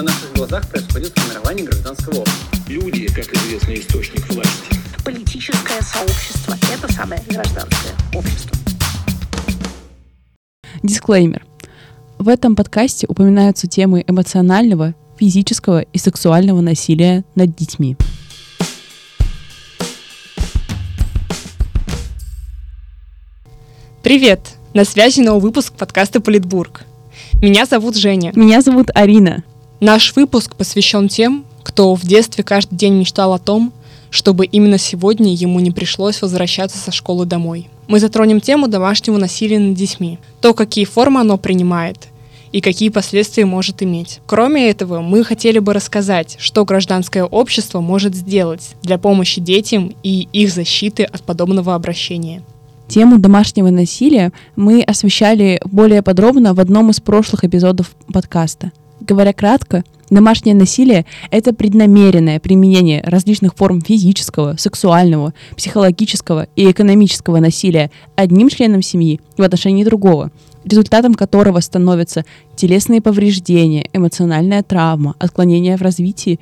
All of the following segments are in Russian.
на наших глазах происходит формирование гражданского общества. Люди, как известный источник власти. Политическое сообщество – это самое гражданское общество. Дисклеймер. В этом подкасте упоминаются темы эмоционального, физического и сексуального насилия над детьми. Привет! На связи новый выпуск подкаста «Политбург». Меня зовут Женя. Меня зовут Арина. Наш выпуск посвящен тем, кто в детстве каждый день мечтал о том, чтобы именно сегодня ему не пришлось возвращаться со школы домой. Мы затронем тему домашнего насилия над детьми, то, какие формы оно принимает и какие последствия может иметь. Кроме этого, мы хотели бы рассказать, что гражданское общество может сделать для помощи детям и их защиты от подобного обращения. Тему домашнего насилия мы освещали более подробно в одном из прошлых эпизодов подкаста. Говоря кратко, домашнее насилие — это преднамеренное применение различных форм физического, сексуального, психологического и экономического насилия одним членом семьи в отношении другого, результатом которого становятся телесные повреждения, эмоциональная травма, отклонения в развитии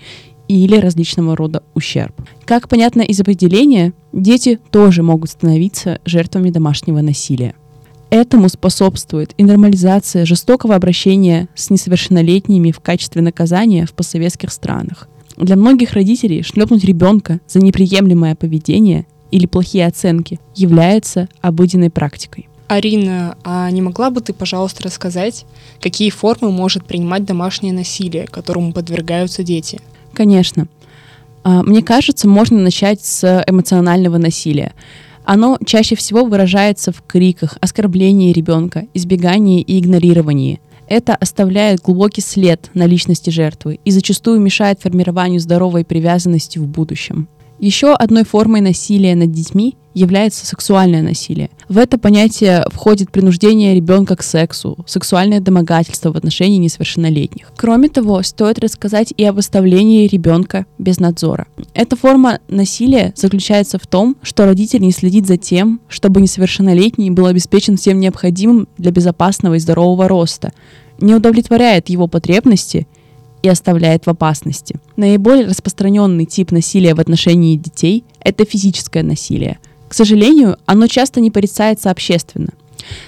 или различного рода ущерб. Как понятно из определения, дети тоже могут становиться жертвами домашнего насилия. Этому способствует и нормализация жестокого обращения с несовершеннолетними в качестве наказания в постсоветских странах. Для многих родителей шлепнуть ребенка за неприемлемое поведение или плохие оценки является обыденной практикой. Арина, а не могла бы ты, пожалуйста, рассказать, какие формы может принимать домашнее насилие, которому подвергаются дети? Конечно. А, мне кажется, можно начать с эмоционального насилия. Оно чаще всего выражается в криках, оскорблении ребенка, избегании и игнорировании. Это оставляет глубокий след на личности жертвы и зачастую мешает формированию здоровой привязанности в будущем. Еще одной формой насилия над детьми является сексуальное насилие. В это понятие входит принуждение ребенка к сексу, сексуальное домогательство в отношении несовершеннолетних. Кроме того, стоит рассказать и об оставлении ребенка без надзора. Эта форма насилия заключается в том, что родитель не следит за тем, чтобы несовершеннолетний был обеспечен всем необходимым для безопасного и здорового роста, не удовлетворяет его потребности и оставляет в опасности. Наиболее распространенный тип насилия в отношении детей – это физическое насилие. К сожалению, оно часто не порицается общественно.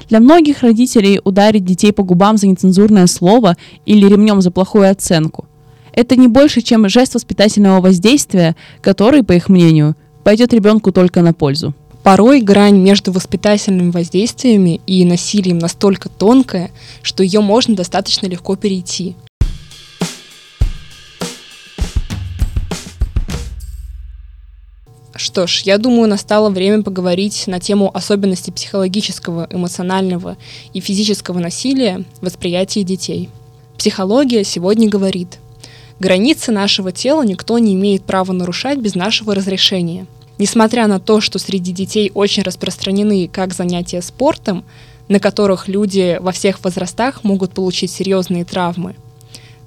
Для многих родителей ударить детей по губам за нецензурное слово или ремнем за плохую оценку – это не больше, чем жест воспитательного воздействия, который, по их мнению, пойдет ребенку только на пользу. Порой грань между воспитательными воздействиями и насилием настолько тонкая, что ее можно достаточно легко перейти. Что ж, я думаю, настало время поговорить на тему особенностей психологического, эмоционального и физического насилия в восприятии детей. Психология сегодня говорит, границы нашего тела никто не имеет права нарушать без нашего разрешения. Несмотря на то, что среди детей очень распространены как занятия спортом, на которых люди во всех возрастах могут получить серьезные травмы,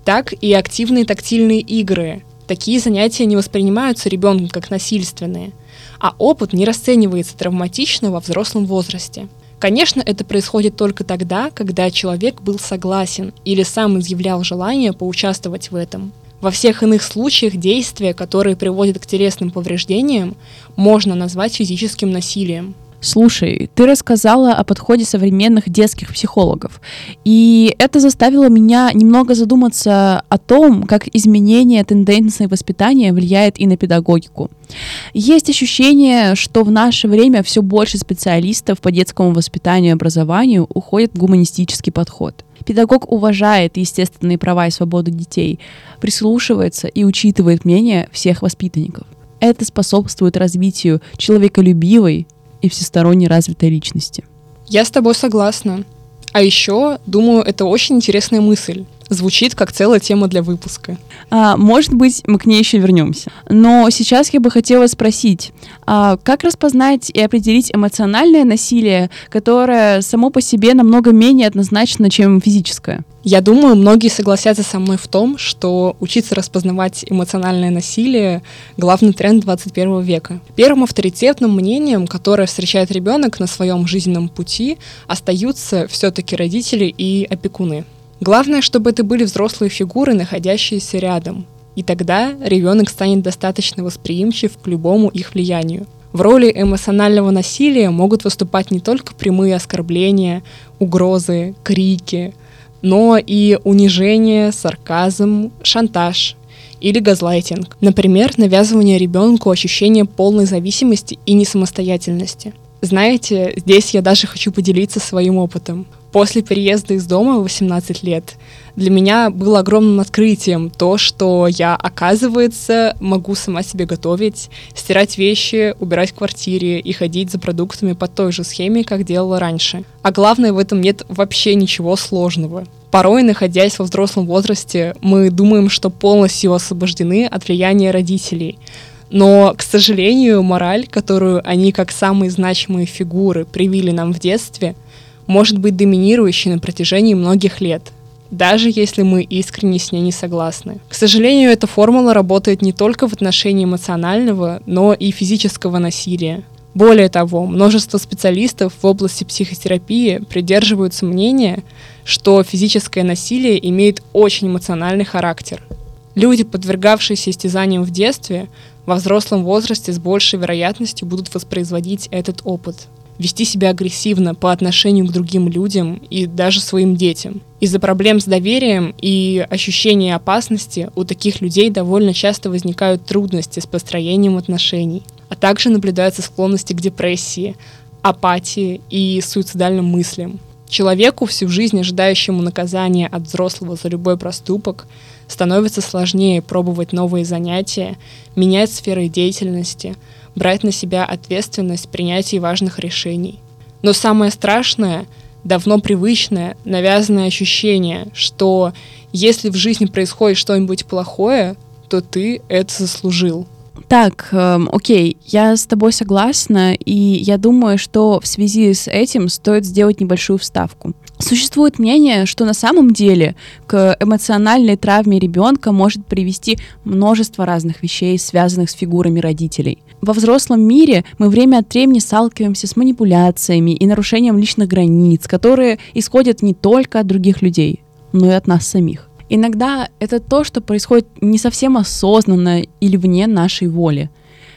так и активные тактильные игры, Такие занятия не воспринимаются ребенком как насильственные, а опыт не расценивается травматично во взрослом возрасте. Конечно, это происходит только тогда, когда человек был согласен или сам изъявлял желание поучаствовать в этом. Во всех иных случаях действия, которые приводят к телесным повреждениям, можно назвать физическим насилием. Слушай, ты рассказала о подходе современных детских психологов, и это заставило меня немного задуматься о том, как изменение тенденции воспитания влияет и на педагогику. Есть ощущение, что в наше время все больше специалистов по детскому воспитанию и образованию уходят в гуманистический подход. Педагог уважает естественные права и свободу детей, прислушивается и учитывает мнение всех воспитанников. Это способствует развитию человеколюбивой, и всесторонне развитой личности. Я с тобой согласна. А еще, думаю, это очень интересная мысль. Звучит как целая тема для выпуска. А, может быть, мы к ней еще вернемся. Но сейчас я бы хотела спросить, а как распознать и определить эмоциональное насилие, которое само по себе намного менее однозначно, чем физическое? Я думаю, многие согласятся со мной в том, что учиться распознавать эмоциональное насилие — главный тренд 21 века. Первым авторитетным мнением, которое встречает ребенок на своем жизненном пути, остаются все-таки родители и опекуны. Главное, чтобы это были взрослые фигуры, находящиеся рядом. И тогда ребенок станет достаточно восприимчив к любому их влиянию. В роли эмоционального насилия могут выступать не только прямые оскорбления, угрозы, крики, но и унижение, сарказм, шантаж или газлайтинг. Например, навязывание ребенку ощущения полной зависимости и несамостоятельности. Знаете, здесь я даже хочу поделиться своим опытом. После переезда из дома в 18 лет для меня было огромным открытием то, что я, оказывается, могу сама себе готовить, стирать вещи, убирать в квартире и ходить за продуктами по той же схеме, как делала раньше. А главное, в этом нет вообще ничего сложного. Порой, находясь во взрослом возрасте, мы думаем, что полностью освобождены от влияния родителей. Но, к сожалению, мораль, которую они как самые значимые фигуры привили нам в детстве, может быть доминирующей на протяжении многих лет, даже если мы искренне с ней не согласны. К сожалению, эта формула работает не только в отношении эмоционального, но и физического насилия. Более того, множество специалистов в области психотерапии придерживаются мнения, что физическое насилие имеет очень эмоциональный характер. Люди, подвергавшиеся истязаниям в детстве, во взрослом возрасте с большей вероятностью будут воспроизводить этот опыт вести себя агрессивно по отношению к другим людям и даже своим детям. Из-за проблем с доверием и ощущения опасности у таких людей довольно часто возникают трудности с построением отношений, а также наблюдаются склонности к депрессии, апатии и суицидальным мыслям. Человеку, всю жизнь ожидающему наказания от взрослого за любой проступок, становится сложнее пробовать новые занятия, менять сферы деятельности – брать на себя ответственность в принятии важных решений. Но самое страшное — давно привычное, навязанное ощущение, что если в жизни происходит что-нибудь плохое, то ты это заслужил. Так, э, окей, я с тобой согласна, и я думаю, что в связи с этим стоит сделать небольшую вставку. Существует мнение, что на самом деле к эмоциональной травме ребенка может привести множество разных вещей, связанных с фигурами родителей. Во взрослом мире мы время от времени сталкиваемся с манипуляциями и нарушением личных границ, которые исходят не только от других людей, но и от нас самих. Иногда это то, что происходит не совсем осознанно или вне нашей воли.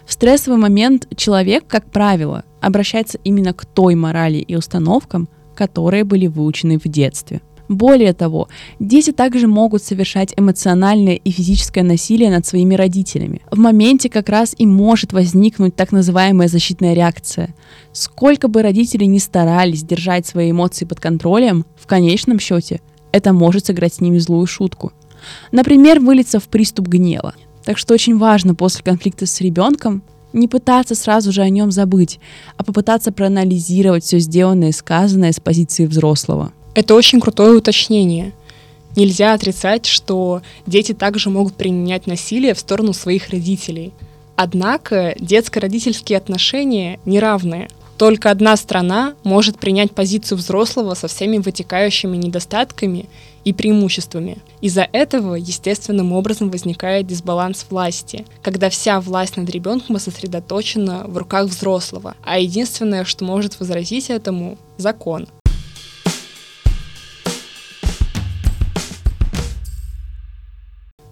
В стрессовый момент человек, как правило, обращается именно к той морали и установкам, которые были выучены в детстве. Более того, дети также могут совершать эмоциональное и физическое насилие над своими родителями. В моменте как раз и может возникнуть так называемая защитная реакция. Сколько бы родители ни старались держать свои эмоции под контролем, в конечном счете это может сыграть с ними злую шутку. Например, вылиться в приступ гнева. Так что очень важно после конфликта с ребенком не пытаться сразу же о нем забыть, а попытаться проанализировать все сделанное и сказанное с позиции взрослого. Это очень крутое уточнение. Нельзя отрицать, что дети также могут применять насилие в сторону своих родителей. Однако детско-родительские отношения неравные. Только одна страна может принять позицию взрослого со всеми вытекающими недостатками и преимуществами. Из-за этого естественным образом возникает дисбаланс власти, когда вся власть над ребенком сосредоточена в руках взрослого, а единственное, что может возразить этому — закон.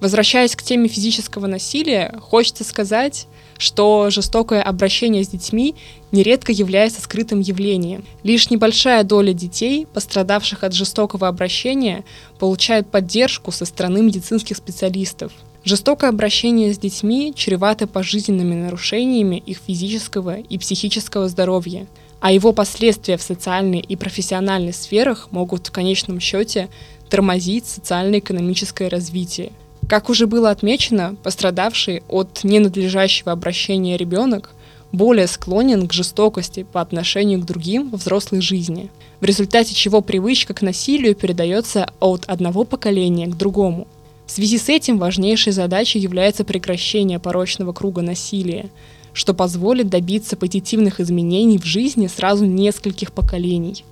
Возвращаясь к теме физического насилия, хочется сказать, что жестокое обращение с детьми нередко является скрытым явлением. Лишь небольшая доля детей, пострадавших от жестокого обращения, получают поддержку со стороны медицинских специалистов. Жестокое обращение с детьми чревато пожизненными нарушениями их физического и психического здоровья, а его последствия в социальной и профессиональной сферах могут в конечном счете тормозить социально-экономическое развитие – как уже было отмечено, пострадавший от ненадлежащего обращения ребенок более склонен к жестокости по отношению к другим во взрослой жизни, в результате чего привычка к насилию передается от одного поколения к другому. В связи с этим важнейшей задачей является прекращение порочного круга насилия, что позволит добиться позитивных изменений в жизни сразу нескольких поколений.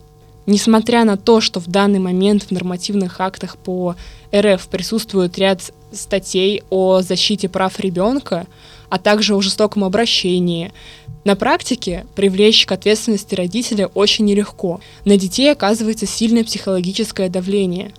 Несмотря на то, что в данный момент в нормативных актах по РФ присутствует ряд статей о защите прав ребенка, а также о жестоком обращении. На практике привлечь к ответственности родителя очень нелегко. На детей оказывается сильное психологическое давление.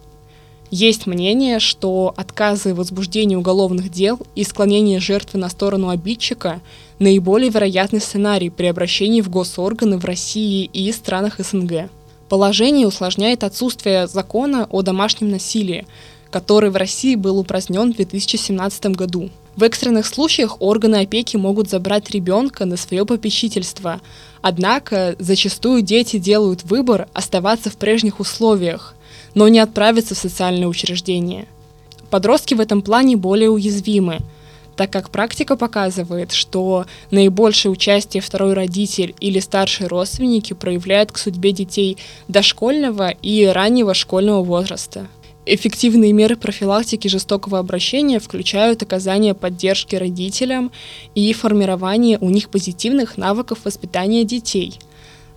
Есть мнение, что отказы в возбуждении уголовных дел и склонение жертвы на сторону обидчика – наиболее вероятный сценарий при обращении в госорганы в России и странах СНГ. Положение усложняет отсутствие закона о домашнем насилии, который в России был упразднен в 2017 году. В экстренных случаях органы опеки могут забрать ребенка на свое попечительство, однако зачастую дети делают выбор оставаться в прежних условиях, но не отправиться в социальное учреждение. Подростки в этом плане более уязвимы, так как практика показывает, что наибольшее участие второй родитель или старшие родственники проявляют к судьбе детей дошкольного и раннего школьного возраста. Эффективные меры профилактики жестокого обращения включают оказание поддержки родителям и формирование у них позитивных навыков воспитания детей,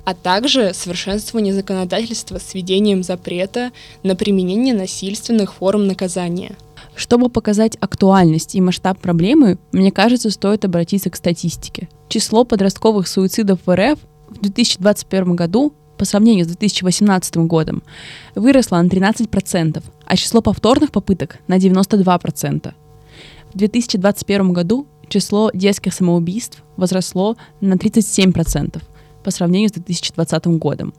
а также совершенствование законодательства с введением запрета на применение насильственных форм наказания – чтобы показать актуальность и масштаб проблемы, мне кажется, стоит обратиться к статистике. Число подростковых суицидов в РФ в 2021 году по сравнению с 2018 годом выросло на 13%, а число повторных попыток на 92%. В 2021 году число детских самоубийств возросло на 37% по сравнению с 2020 годом.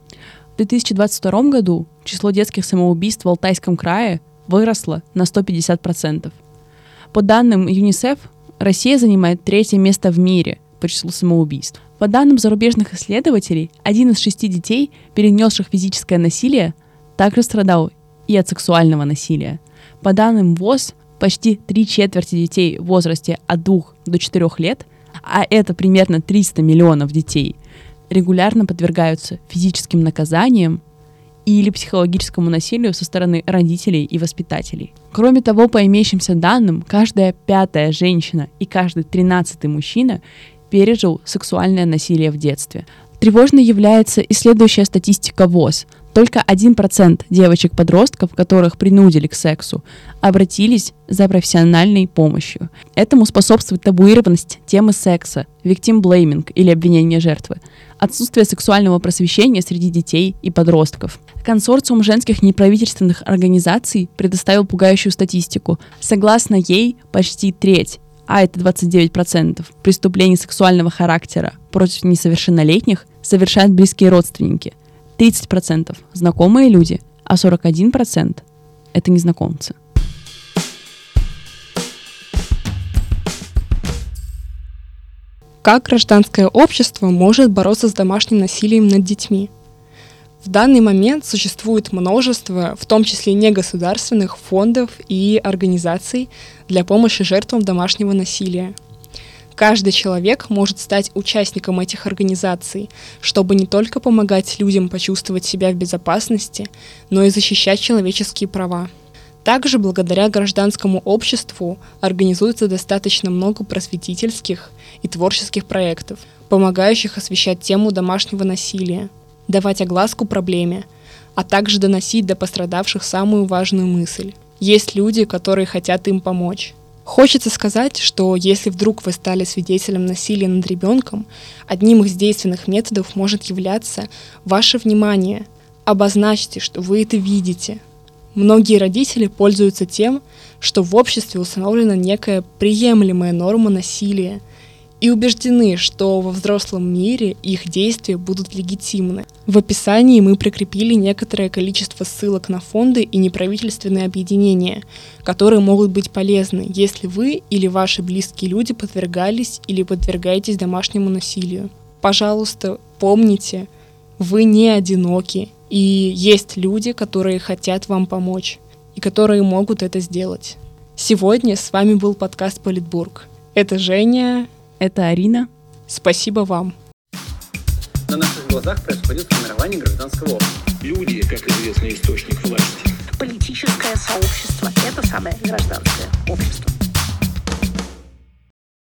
В 2022 году число детских самоубийств в Алтайском крае выросла на 150%. По данным ЮНИСЕФ, Россия занимает третье место в мире по числу самоубийств. По данным зарубежных исследователей, один из шести детей, перенесших физическое насилие, также страдал и от сексуального насилия. По данным ВОЗ, почти три четверти детей в возрасте от 2 до 4 лет, а это примерно 300 миллионов детей, регулярно подвергаются физическим наказаниям или психологическому насилию со стороны родителей и воспитателей. Кроме того, по имеющимся данным, каждая пятая женщина и каждый тринадцатый мужчина пережил сексуальное насилие в детстве. Тревожной является и следующая статистика ВОЗ. Только 1% девочек-подростков, которых принудили к сексу, обратились за профессиональной помощью. Этому способствует табуированность темы секса, victim-blaming или обвинение жертвы, отсутствие сексуального просвещения среди детей и подростков. Консорциум женских неправительственных организаций предоставил пугающую статистику. Согласно ей, почти треть а это 29% преступлений сексуального характера против несовершеннолетних совершают близкие родственники, 30% знакомые люди, а 41% это незнакомцы. Как гражданское общество может бороться с домашним насилием над детьми? В данный момент существует множество, в том числе негосударственных фондов и организаций для помощи жертвам домашнего насилия. Каждый человек может стать участником этих организаций, чтобы не только помогать людям почувствовать себя в безопасности, но и защищать человеческие права. Также благодаря гражданскому обществу организуется достаточно много просветительских и творческих проектов, помогающих освещать тему домашнего насилия, давать огласку проблеме, а также доносить до пострадавших самую важную мысль. Есть люди, которые хотят им помочь. Хочется сказать, что если вдруг вы стали свидетелем насилия над ребенком, одним из действенных методов может являться ваше внимание. Обозначьте, что вы это видите. Многие родители пользуются тем, что в обществе установлена некая приемлемая норма насилия, и убеждены, что во взрослом мире их действия будут легитимны. В описании мы прикрепили некоторое количество ссылок на фонды и неправительственные объединения, которые могут быть полезны, если вы или ваши близкие люди подвергались или подвергаетесь домашнему насилию. Пожалуйста, помните, вы не одиноки, и есть люди, которые хотят вам помочь, и которые могут это сделать. Сегодня с вами был подкаст Политбург. Это Женя, это Арина. Спасибо вам. На наших глазах происходит формирование гражданского общества. Люди, как известный источник власти. Политическое сообщество – это самое гражданское.